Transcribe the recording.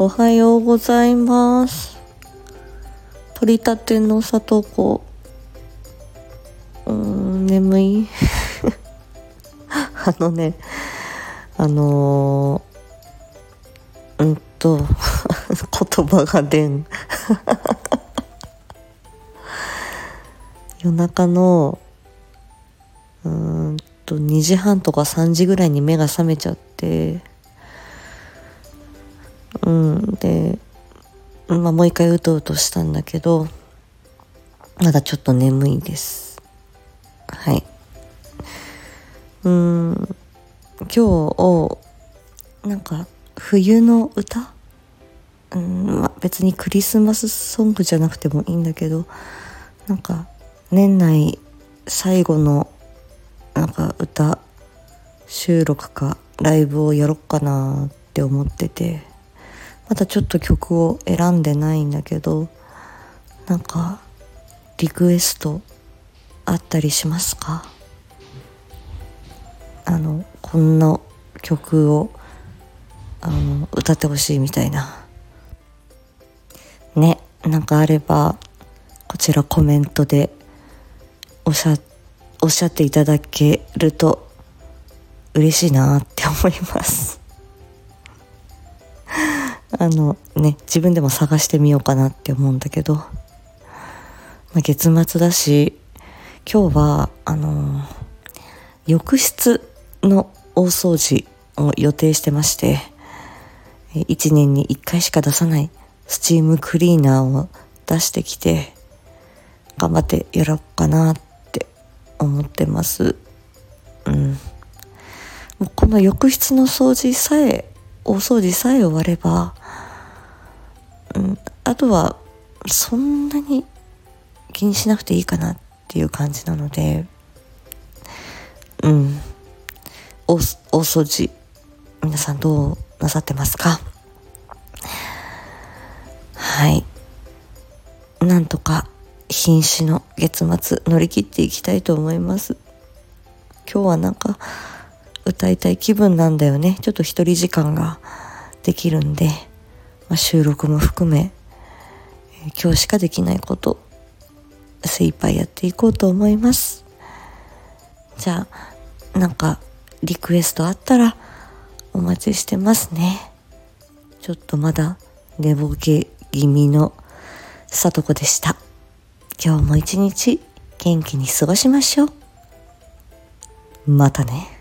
おはようございます。取り立ての里子。うーん、眠い あのね、あのー、うんと、言葉が出ん。夜中の、うーんと、2時半とか3時ぐらいに目が覚めちゃって、うん、で、まあ、もう一回うとうとしたんだけど、まだちょっと眠いです。はい。うーん、今日、なんか、冬の歌？うん、まあ、別にクリスマスソングじゃなくてもいいんだけど、なんか、年内最後の、なんか歌、収録かライブをやろっかなって思ってて、まだちょっと曲を選んでないんだけど、なんか、リクエストあったりしますか？あの、こんな曲を、あの、歌ってほしいみたいな。ね、なんかあれば、こちらコメントでおっしゃ、おっしゃっていただけると嬉しいなって思います。あのね、自分でも探してみようかなって思うんだけど、まあ、月末だし、今日は、あの浴室の大掃除を予定してまして、1年に1回しか出さないスチームクリーナーを出してきて、頑張ってやろうかなって思ってます。うん。もうこの浴室の掃除さえ、大掃除さえ終われば、うん、あとはそんなに気にしなくていいかなっていう感じなので、うん。大大掃除、皆さんどうなさってますか？はい。なんとか瀕死の月末乗り切っていきたいと思います。今日はなんか歌いたい気分なんだよね。ちょっと一人時間ができるんで、まあ、収録も含め、えー今日しかできないこと、精一杯やっていこうと思います。じゃあ、なんかリクエストあったらお待ちしてますね。ちょっとまだ寝ぼけ気味のさとこでした。今日も一日元気に過ごしましょう。またね。